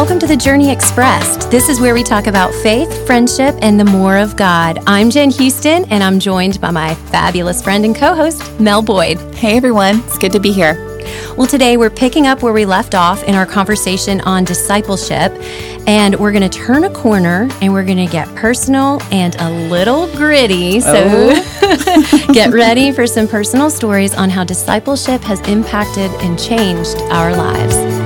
Welcome to the Journey Expressed. This is where we talk about faith, friendship, and the more of God. I'm Jenn Houston, and I'm joined by my fabulous friend and co host, Mel Boyd. Hey, everyone. It's good to be here. Well, today we're picking up where we left off in our conversation on discipleship, and we're going to turn a corner and we're going to get personal and a little gritty. So oh. get ready for some personal stories on how discipleship has impacted and changed our lives.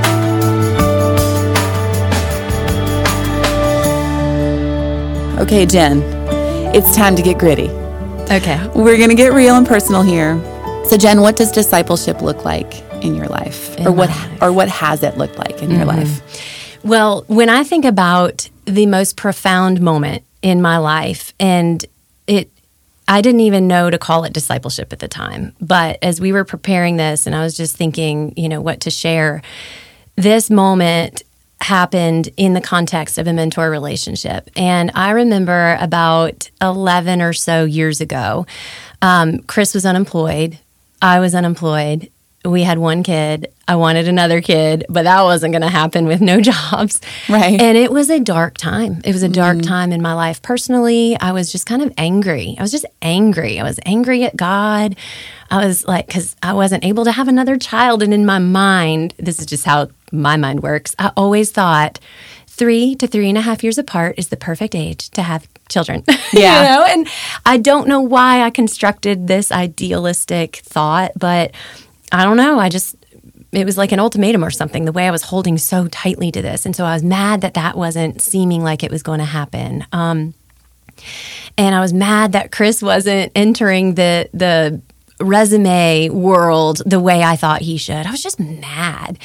Okay, Jenn, it's time to get gritty. Okay. We're going to get real and personal here. So, Jenn, what does discipleship look like in your life, in or what, life. or what has it looked like in mm-hmm. your life? Well, when I think about the most profound moment in my life, and it, I didn't even know to call it discipleship at the time. But as we were preparing this, and I was just thinking, you know, what to share, this moment happened in the context of a mentor relationship. And I remember about 11 or so years ago, um, Chris was unemployed. I was unemployed. We had one kid. I wanted another kid, but that wasn't going to happen with no jobs. Right. And it was a dark time. It was a dark mm-hmm. time in my life. Personally, I was just kind of angry. I was just angry. I was angry at God. I was like, because I wasn't able to have another child. And in my mind, this is just how my mind works. I always thought three to three and a half years apart is the perfect age to have children. Yeah. you know? And I don't know why I constructed this idealistic thought, but I don't know. I just, it was like an ultimatum or something, the way I was holding so tightly to this. And so I was mad that that wasn't seeming like it was going to happen. Um, and I was mad that Chris wasn't entering the, the, resume world the way I thought he should. I was just mad.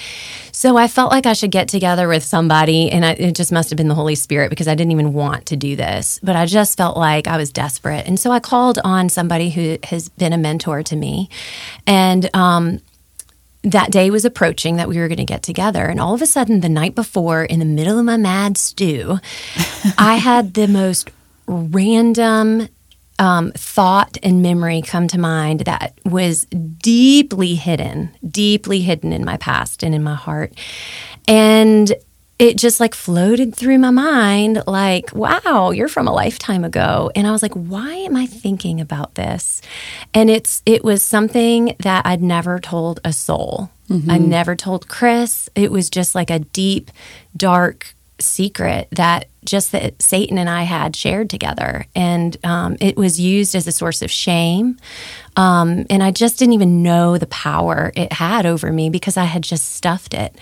So I felt like I should get together with somebody, and I, it just must have been the Holy Spirit because I didn't even want to do this, but I just felt like I was desperate. And so I called on somebody who has been a mentor to me. And, um, that day was approaching that we were going to get together. And all of a sudden, the night before, in the middle of my mad stew, I had the most random um, thought and memory come to mind that was deeply hidden, deeply hidden in my past and in my heart. And it just like floated through my mind like, wow, you're from a lifetime ago. And I was like, why am I thinking about this? And it's it was something that I'd never told a soul. Mm-hmm. I never told Chris. It was just like a deep, dark secret that just that Satan and I had shared together. And um, it was used as a source of shame. Um, and I just didn't even know the power it had over me because I had just stuffed it.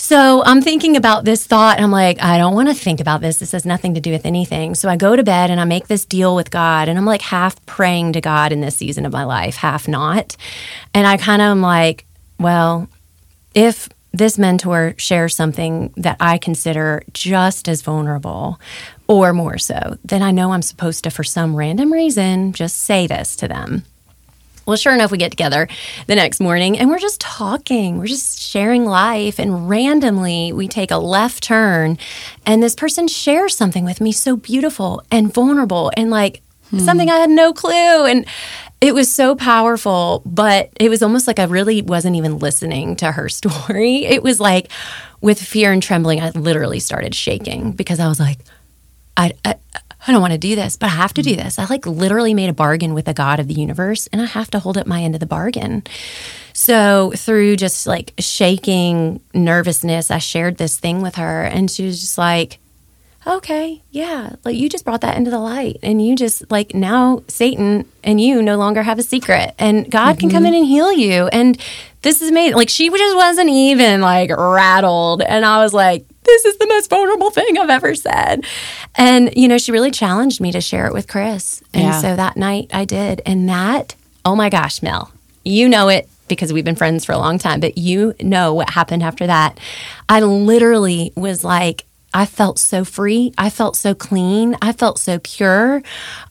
So I'm thinking about this thought, I'm like, I don't want to think about this. This has nothing to do with anything. So I go to bed and I make this deal with God, and I'm like half praying to God in this season of my life, half not. And I kind of am like, well, if this mentor shares something that I consider just as vulnerable or more so, then I know I'm supposed to, for some random reason, just say this to them. Well, sure enough, we get together the next morning and we're just talking. We're just sharing life. And randomly, we take a left turn, and this person shares something with me so beautiful and vulnerable and like hmm. something I had no clue. And it was so powerful, but it was almost like I really wasn't even listening to her story. It was like with fear and trembling, I literally started shaking because I was like, I, I, I don't want to do this, but I have to do this. I like literally made a bargain with the God of the universe and I have to hold up my end of the bargain. So, through just like shaking nervousness, I shared this thing with her and she was just like, okay, yeah, like you just brought that into the light and you just like now Satan and you no longer have a secret and God mm-hmm. can come in mm-hmm. and heal you. And this is amazing. Like she just wasn't even like rattled. And I was like, this is the most vulnerable thing I've ever said. And, you know, she really challenged me to share it with Chris. And yeah. so that night I did. And that, oh my gosh, Mel, you know it because we've been friends for a long time, but you know what happened after that. I literally was like, I felt so free. I felt so clean. I felt so pure.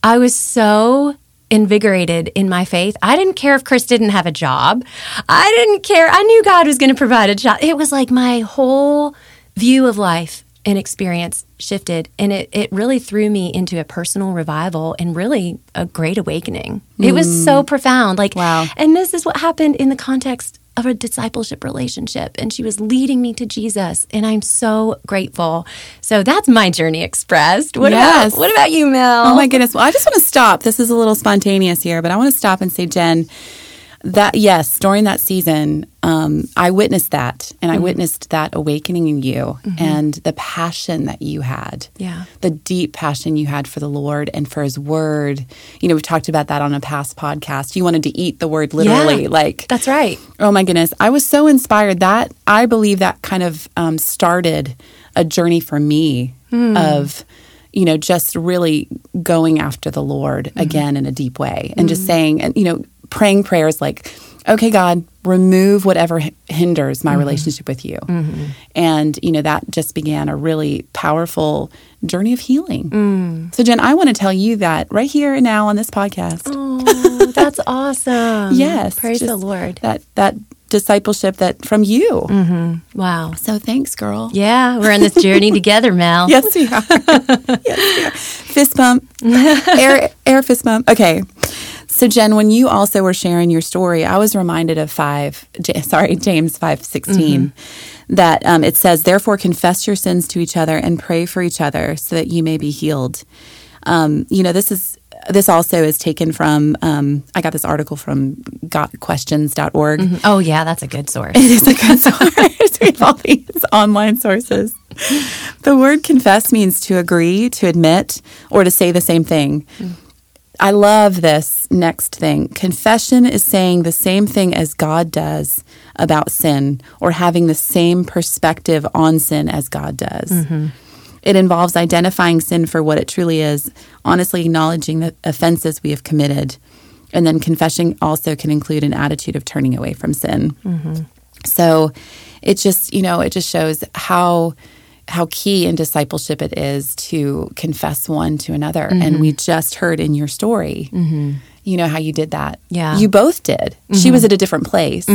I was so invigorated in my faith. I didn't care if Chris didn't have a job. I didn't care. I knew God was going to provide a job. It was like my whole view of life and experience shifted and it, it really threw me into a personal revival and really a great awakening. Mm. It was so mm. profound. Like wow. And this is what happened in the context of a discipleship relationship and she was leading me to Jesus and I'm so grateful. So that's my journey expressed. What Yes. about what about you, Mel? Oh my goodness. Well, I just want to stop. This is a little spontaneous here, but I want to stop and say, Jenn, that yes, during that season, um, I witnessed that and Mm-hmm. I witnessed that awakening in you and the passion that you had. Yeah. The deep passion you had for the Lord and for his word. You know, we've talked about that on a past podcast. You wanted to eat the word literally. Yeah. Like That's right. Oh my goodness. I was so inspired that I believe that kind of um, started a journey for me of, you know, just really going after the Lord again in a deep way and just saying, and, you know, praying prayers like, okay, God, remove whatever hinders my mm-hmm. relationship with you. Mm-hmm. And, you know, that just began a really powerful journey of healing. Mm. So, Jenn, I want to tell you that right here and now on this podcast. Oh, that's awesome. Yes. Praise the Lord. That that discipleship that from you. Mm-hmm. Wow. So thanks, girl. Yeah, we're on this journey together, Mel. Yes, we are. yes, we are. Fist bump. air air fist bump. Okay. So Jenn, when you also were sharing your story, I was reminded of five. J- sorry, James five that um, it says, "Therefore, confess your sins to each other and pray for each other, so that you may be healed." Um, you know, this is this also is taken from. Um, I got this article from gotquestions.org. Oh yeah, that's a good source. It is a good source. we have all these online sources. The word confess means to agree, to admit, or to say the same thing. I love this next thing. Confession is saying the same thing as God does about sin, or having the same perspective on sin as God does. It involves identifying sin for what it truly is, honestly acknowledging the offenses we have committed. And then confession also can include an attitude of turning away from sin. So it just, you know, it just shows how how key in discipleship it is to confess one to another. And mm-hmm. we just heard in your story, mm-hmm. you know, how you did that. Yeah. You both did. She was mm-hmm. at a different place,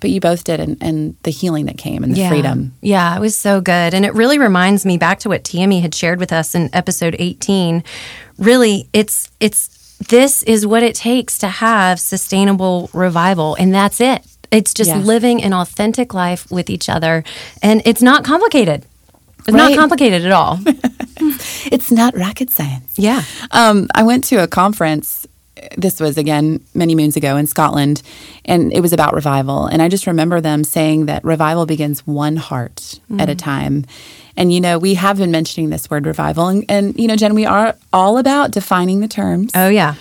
but you both did. And, and the healing that came and the freedom. Yeah, it was so good. And it really reminds me back to what Tammy had shared with us in episode 18. Really, it's it's this is what it takes to have sustainable revival and that's it. It's just Yes. living an authentic life with each other and it's not complicated. It's not complicated at all. It's not rocket science. yeah. Um, I went to a conference. This was again many moons ago in Scotland, and it was about revival. And I just remember them saying that revival begins one heart at a time. And you know, we have been mentioning this word revival, and, and you know, Jenn, we are all about defining the terms. Oh yeah.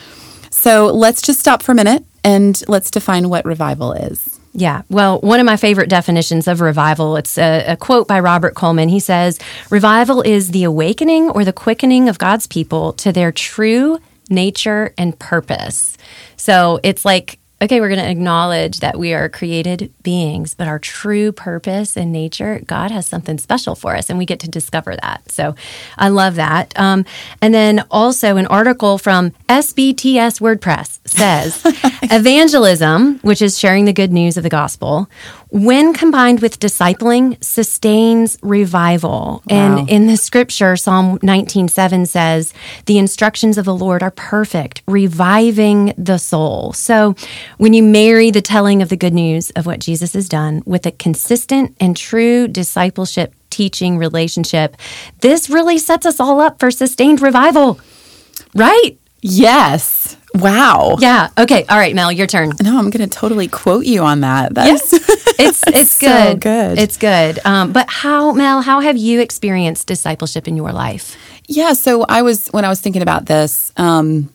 So let's just stop for a minute and let's define what revival is. Yeah. Well, one of my favorite definitions of revival, it's a, a quote by Robert Coleman. He says, Revival is the awakening or the quickening of God's people to their true nature and purpose. So it's like, okay, we're going to acknowledge that we are created beings, but our true purpose and nature, God has something special for us, and we get to discover that. So I love that. Um, and then also, an article from SBTS WordPress says evangelism, which is sharing the good news of the gospel, when combined with discipling, sustains revival. Wow. And in the scripture, Psalm 19:7 says, "The instructions of the Lord are perfect, reviving the soul." So, when you marry the telling of the good news of what Jesus has done with a consistent and true discipleship teaching relationship, this really sets us all up for sustained revival. Right? Yes. Wow. Yeah. Okay. All right, Mel, your turn. No, I'm going to totally quote you on that. That's It's it's so good. good. It's good. Um, but how, Mel? How have you experienced discipleship in your life? Yeah, so I was when I was thinking about this, um,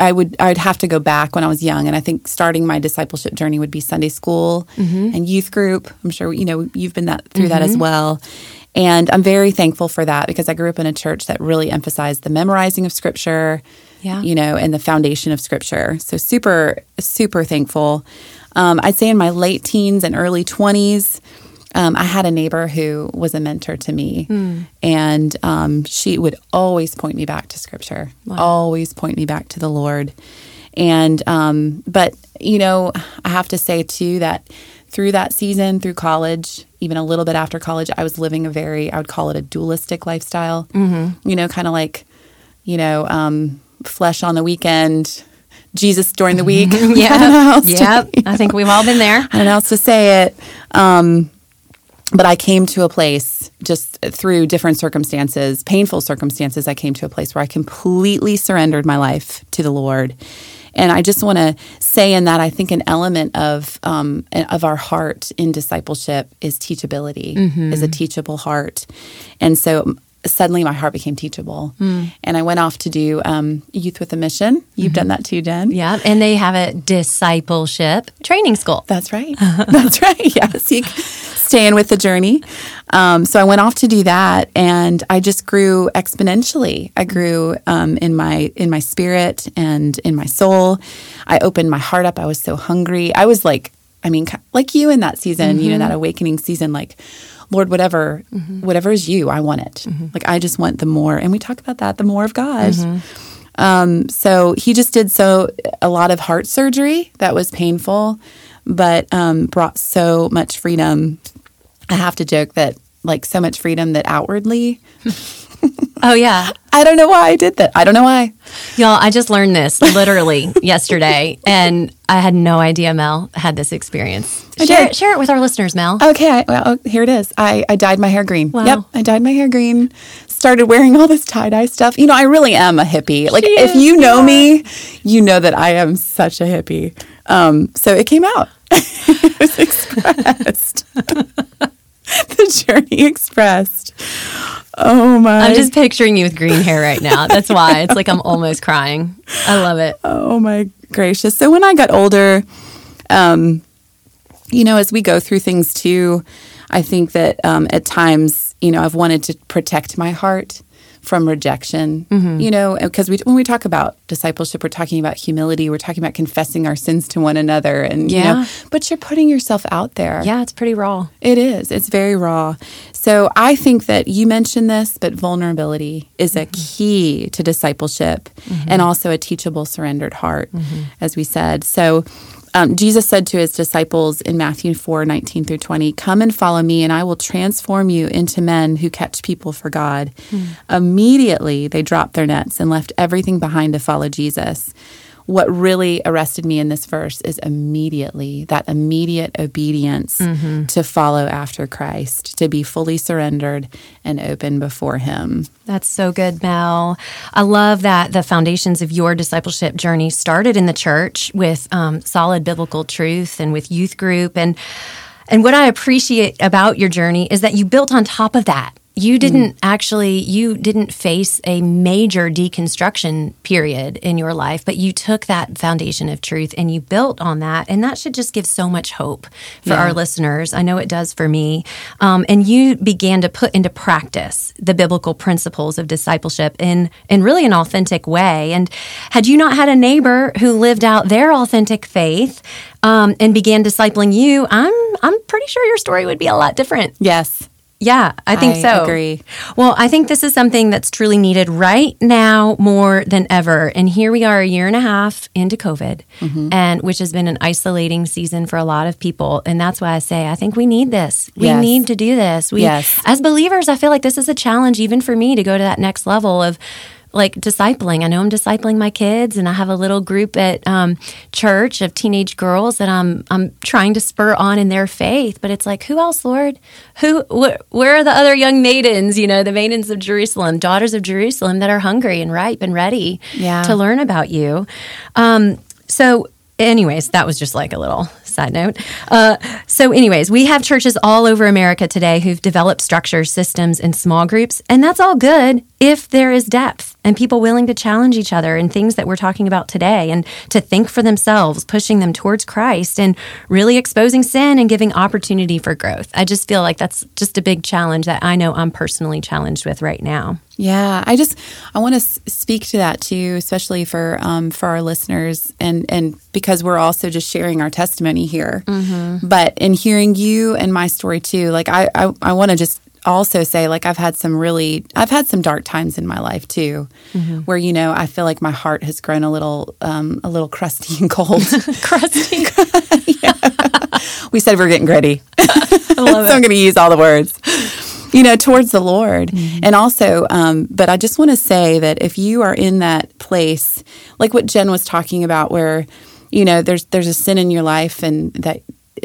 I would I'd have to go back when I was young, and I think starting my discipleship journey would be Sunday school and youth group. I'm sure you know you've been that through that as well, and I'm very thankful for that because I grew up in a church that really emphasized the memorizing of Scripture, Yeah. you know, and the foundation of Scripture. So super super thankful. Um, I'd say in my late teens and early 20s. Um, I had a neighbor who was a mentor to me, and um, she would always point me back to Scripture, always point me back to the Lord. And um, but you know, I have to say too that through that season, through college, even a little bit after college, I was living a very I would call it a dualistic lifestyle. Mm-hmm. You know, kind of like you know, um, flesh on the weekend, Jesus during the week. I Yeah. how else to- Yep. I think we've all been there. I don't know how else to say it. Um, but I came to a place just through different circumstances, painful circumstances. I came to a place where I completely surrendered my life to the Lord. And I just want to say in that, I think an element of um, of our heart in discipleship is teachability, is a teachable heart. And so suddenly my heart became teachable. And I went off to do um, Youth with a Mission. You've done that too, Jenn. Yeah. And they have a discipleship training school. That's right. That's right. Yes. You staying with the journey. Um, so I went off to do that and I just grew exponentially. I grew um, in my in my spirit and in my soul. I opened my heart up. I was so hungry. I was like, I mean, like you in that season, you know, that awakening season, like, Lord, whatever, whatever is you, I want it. Like I just want the more. And we talk about that, the more of God. Um, so he just did so a lot of heart surgery that was painful, but um, brought so much freedom. I have to joke that like so much freedom that outwardly, Oh, yeah. I don't know why I did that. I don't know why. Y'all, I just learned this literally yesterday, and I had no idea Mel had this experience. I Share, did. share it with our listeners, Mel. Okay, I, well, here it is. I, I dyed my hair green. Wow. Yep, I dyed my hair green. Started wearing all this tie dye stuff. You know, I really am a hippie. Like, She if is, you know me, you know that I am such a hippie. Um, so it came out. it was expressed. the journey expressed. Oh my! I'm just picturing you with green hair right now. That's why it's like I'm almost crying. I love it. Oh my gracious. So when I got older, um, you know, as we go through things too, I think that um, at times, you know, I've wanted to protect my heart from rejection. Mm-hmm. You know, because we when we talk about discipleship, we're talking about humility. We're talking about confessing our sins to one another, and you Yeah. know, but you're putting yourself out there. Yeah, it's pretty raw. It is. It's very raw. So I think that you mentioned this, but vulnerability is a mm-hmm. key to discipleship mm-hmm. and also a teachable, surrendered heart, mm-hmm. as we said. So um, Jesus said to his disciples in Matthew 4 19 through 20, Come and follow me, and I will transform you into men who catch people for God. Immediately, they dropped their nets and left everything behind to follow Jesus what really arrested me in this verse is immediately that immediate obedience to follow after Christ, to be fully surrendered and open before Him. That's so good, Mel. I love that the foundations of your discipleship journey started in the church with um, solid biblical truth and with youth group. And and what I appreciate about your journey is that you built on top of that. You didn't actually you didn't face a major deconstruction period in your life, but you took that foundation of truth and you built on that, and that should just give so much hope for our listeners. I know it does for me. Um, and you began to put into practice the biblical principles of discipleship in in really an authentic way. And had you not had a neighbor who lived out their authentic faith um, and began discipling you, I'm I'm pretty sure your story would be a lot different. Yes. Yeah, I think I so. agree. Well, I think this is something that's truly needed right now more than ever. And here we are a year and a half into COVID, Mm-hmm. and which has been an isolating season for a lot of people. And that's why I say I think we need this. We Yes. need to do this. We Yes. as believers, I feel like this is a challenge even for me to go to that next level of like discipling. I know I'm discipling my kids, and I have a little group at um, church of teenage girls that I'm I'm trying to spur on in their faith. But it's like, who else, Lord? Who? Wh- where are the other young maidens? You know, the maidens of Jerusalem, daughters of Jerusalem, that are hungry and ripe and ready Yeah. to learn about you. Um, so. Anyways, that was just like a little side note. Uh, so, anyways, we have churches all over America today who've developed structures, systems, and small groups, and that's all good if there is depth and people willing to challenge each other in things that we're talking about today and to think for themselves, pushing them towards Christ and really exposing sin and giving opportunity for growth. I just feel like that's just a big challenge that I know I'm personally challenged with right now. Yeah, I just I want to speak to that too, especially for um, for our listeners, and and because we're also just sharing our testimony here. But in hearing you and my story too, like I I, I want to just also say like I've had some really I've had some dark times in my life too, where you know I feel like my heart has grown a little um, a little crusty and cold. Crusty. Yeah. We said we are getting gritty. I love so I'm going to use all the words. you know, towards the Lord. And also, um, but I just want to say that if you are in that place, like what Jenn was talking about, where, you know, there's there's a sin in your life and that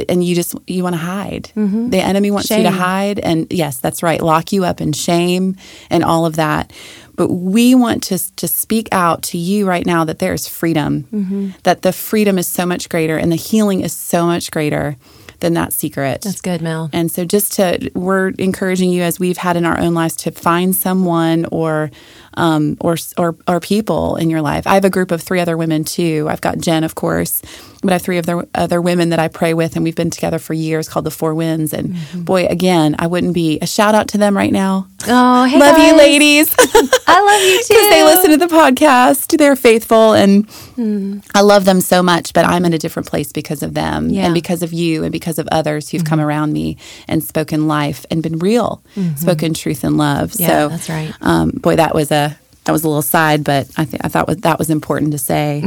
and you just you want to hide. Mm-hmm. The enemy wants you to hide and yes, that's right, lock you up in shame and all of that. But we want to to speak out to you right now that there is freedom. Mm-hmm. That the freedom is so much greater and the healing is so much greater than that secret. That's good, Mel. And so, just to, we're encouraging you as we've had in our own lives to find someone or, um, or, or, or people in your life. I have a group of three other women too. I've got Jenn, of course, but I have three other other women that I pray with, and we've been together for years called the Four Winds. And boy, again, I wouldn't be a shout out to them right now. Oh, hey, love you, ladies. I love you too. because they listen to the podcast. They're faithful, and I love them so much. But I'm in a different place because of them, Yeah. and because of you, and because of others who've come around me and spoken life and been real, spoken truth and love. Yeah, so that's right. Um, boy, that was a that was a little side, but I think I thought that was important to say.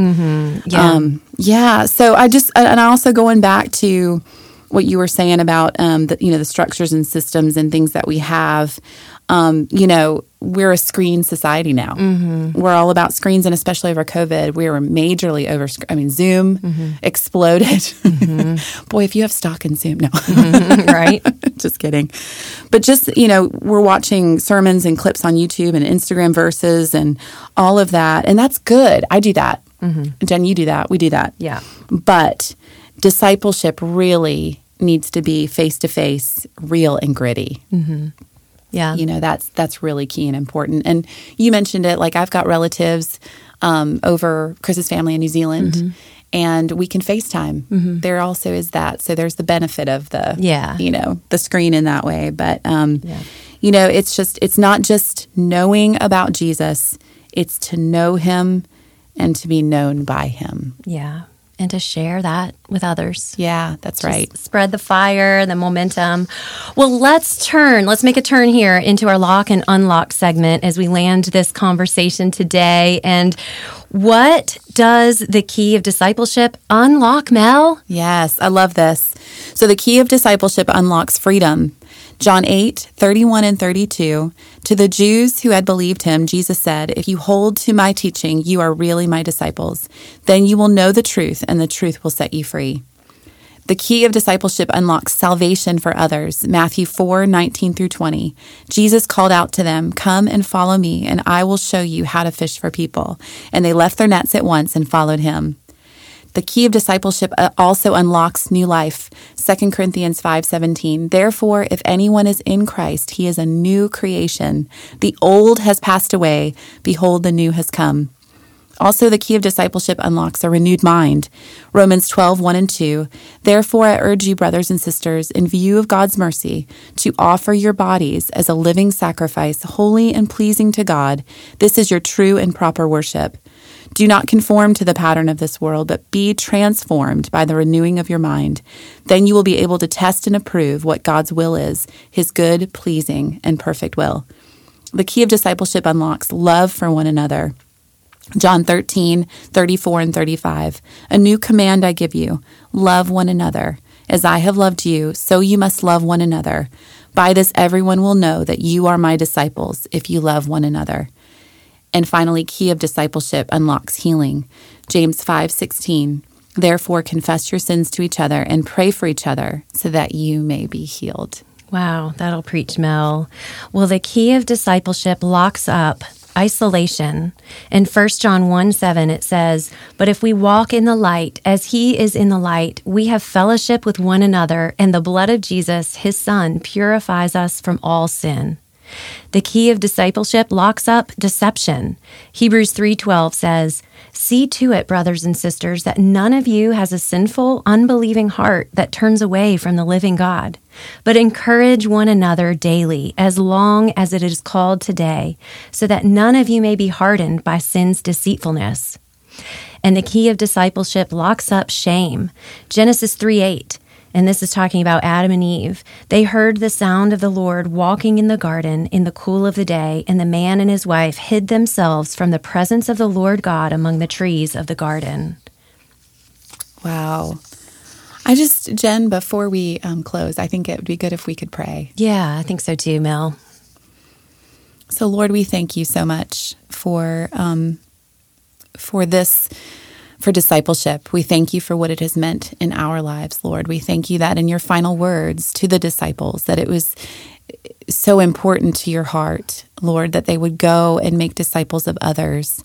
Yeah. Um, yeah. So I just, and I also going back to what you were saying about, um, the, you know, the structures and systems and things that we have. Um, you know, we're a screen society now. Mm-hmm. We're all about screens, and especially over COVID, we were majorly over. I mean, Zoom mm-hmm. exploded. Mm-hmm. Boy, if you have stock in Zoom, no. right? just kidding. But just, you know, we're watching sermons and clips on YouTube and Instagram verses and all of that. And that's good. I do that. Jenn, you do that. We do that. Yeah. But discipleship really needs to be face to face, real and gritty. Yeah. You know, that's that's really key and important. And you mentioned it, like I've got relatives um, over Chris's family in New Zealand. Mm-hmm. And we can FaceTime. There also is that. So there's the benefit of the, Yeah. you know, the screen in that way. But, um, Yeah. you know, it's just, it's not just knowing about Jesus, it's to know him and to be known by him. yeah. And to share that with others. Yeah, that's right. Spread the fire, the momentum. Well, let's turn, let's make a turn here into our lock and unlock segment as we land this conversation today. And what does the key of discipleship unlock, Mel? Yes, I love this. So the key of discipleship unlocks freedom. John 8, 31 and 32. To the Jews who had believed him, Jesus said, If you hold to my teaching, you are really my disciples. Then you will know the truth, and the truth will set you free. The key of discipleship unlocks salvation for others. Matthew 4 19 through 20. Jesus called out to them, Come and follow me, and I will show you how to fish for people. And they left their nets at once and followed him. The key of discipleship uh, also unlocks new life. 2 Corinthians 5:17. Therefore, if anyone is in Christ, he is a new creation. The old has passed away; behold, the new has come. Also, the key of discipleship unlocks a renewed mind. Romans 12, 1 and 2. Therefore, I urge you, brothers and sisters, in view of God's mercy, to offer your bodies as a living sacrifice, holy and pleasing to God. This is your true and proper worship. Do not conform to the pattern of this world, but be transformed by the renewing of your mind. Then you will be able to test and approve what God's will is, his good, pleasing, and perfect will. The key of discipleship unlocks love for one another. John 13, 34 and 35. A new command I give you love one another. As I have loved you, so you must love one another. By this, everyone will know that you are my disciples if you love one another. And finally, key of discipleship unlocks healing. James 5:16. Therefore confess your sins to each other and pray for each other so that you may be healed. Wow, that'll preach, Mel. Well, the key of discipleship locks up isolation. In 1 John 1 7, it says, But if we walk in the light as he is in the light, we have fellowship with one another, and the blood of Jesus, his son, purifies us from all sin. The key of discipleship locks up deception. Hebrews 3:12 says, "See to it, brothers and sisters, that none of you has a sinful, unbelieving heart that turns away from the living God, but encourage one another daily, as long as it is called today, so that none of you may be hardened by sin's deceitfulness." And the key of discipleship locks up shame. Genesis 3 8. And this is talking about Adam and Eve. They heard the sound of the Lord walking in the garden in the cool of the day, and the man and his wife hid themselves from the presence of the Lord God among the trees of the garden. Wow. I just, Jenn, before we um, close, I think it would be good if we could pray. Yeah, I think so too, Mel. So, Lord, we thank you so much for um, for this for discipleship. We thank you for what it has meant in our lives, Lord. We thank you that in your final words to the disciples that it was so important to your heart, Lord, that they would go and make disciples of others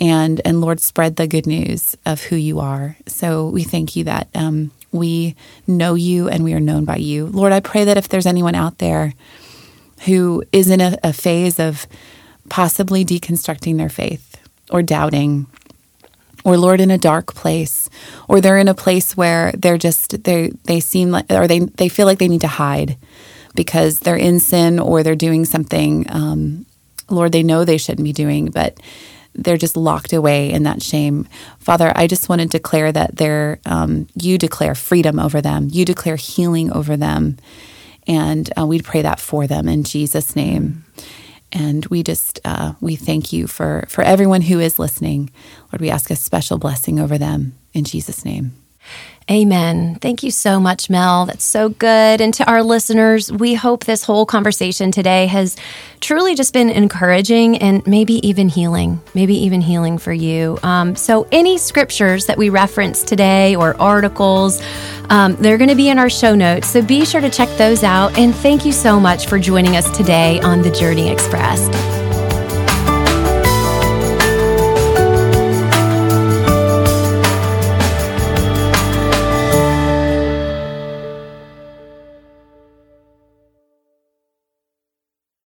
and and Lord spread the good news of who you are. So we thank you that um, we know you and we are known by you. Lord, I pray that if there's anyone out there who is in a, a phase of possibly deconstructing their faith or doubting, or Lord, in a dark place, or they're in a place where they're just they they seem like or they they feel like they need to hide because they're in sin or they're doing something. Um, Lord, they know they shouldn't be doing, but they're just locked away in that shame. Father, I just want to declare that they're, um, you declare freedom over them, you declare healing over them. And uh, we pray that for them in Jesus' name. And we just uh, we thank you for for everyone who is listening. Lord, we ask a special blessing over them in Jesus' name. Amen. Thank you so much, Mel. That's so good. And to our listeners, we hope this whole conversation today has truly just been encouraging and maybe even healing, maybe even healing for you. Um, so, any scriptures that we reference today or articles, um, they're going to be in our show notes. So, be sure to check those out. And thank you so much for joining us today on the Journey Expressed.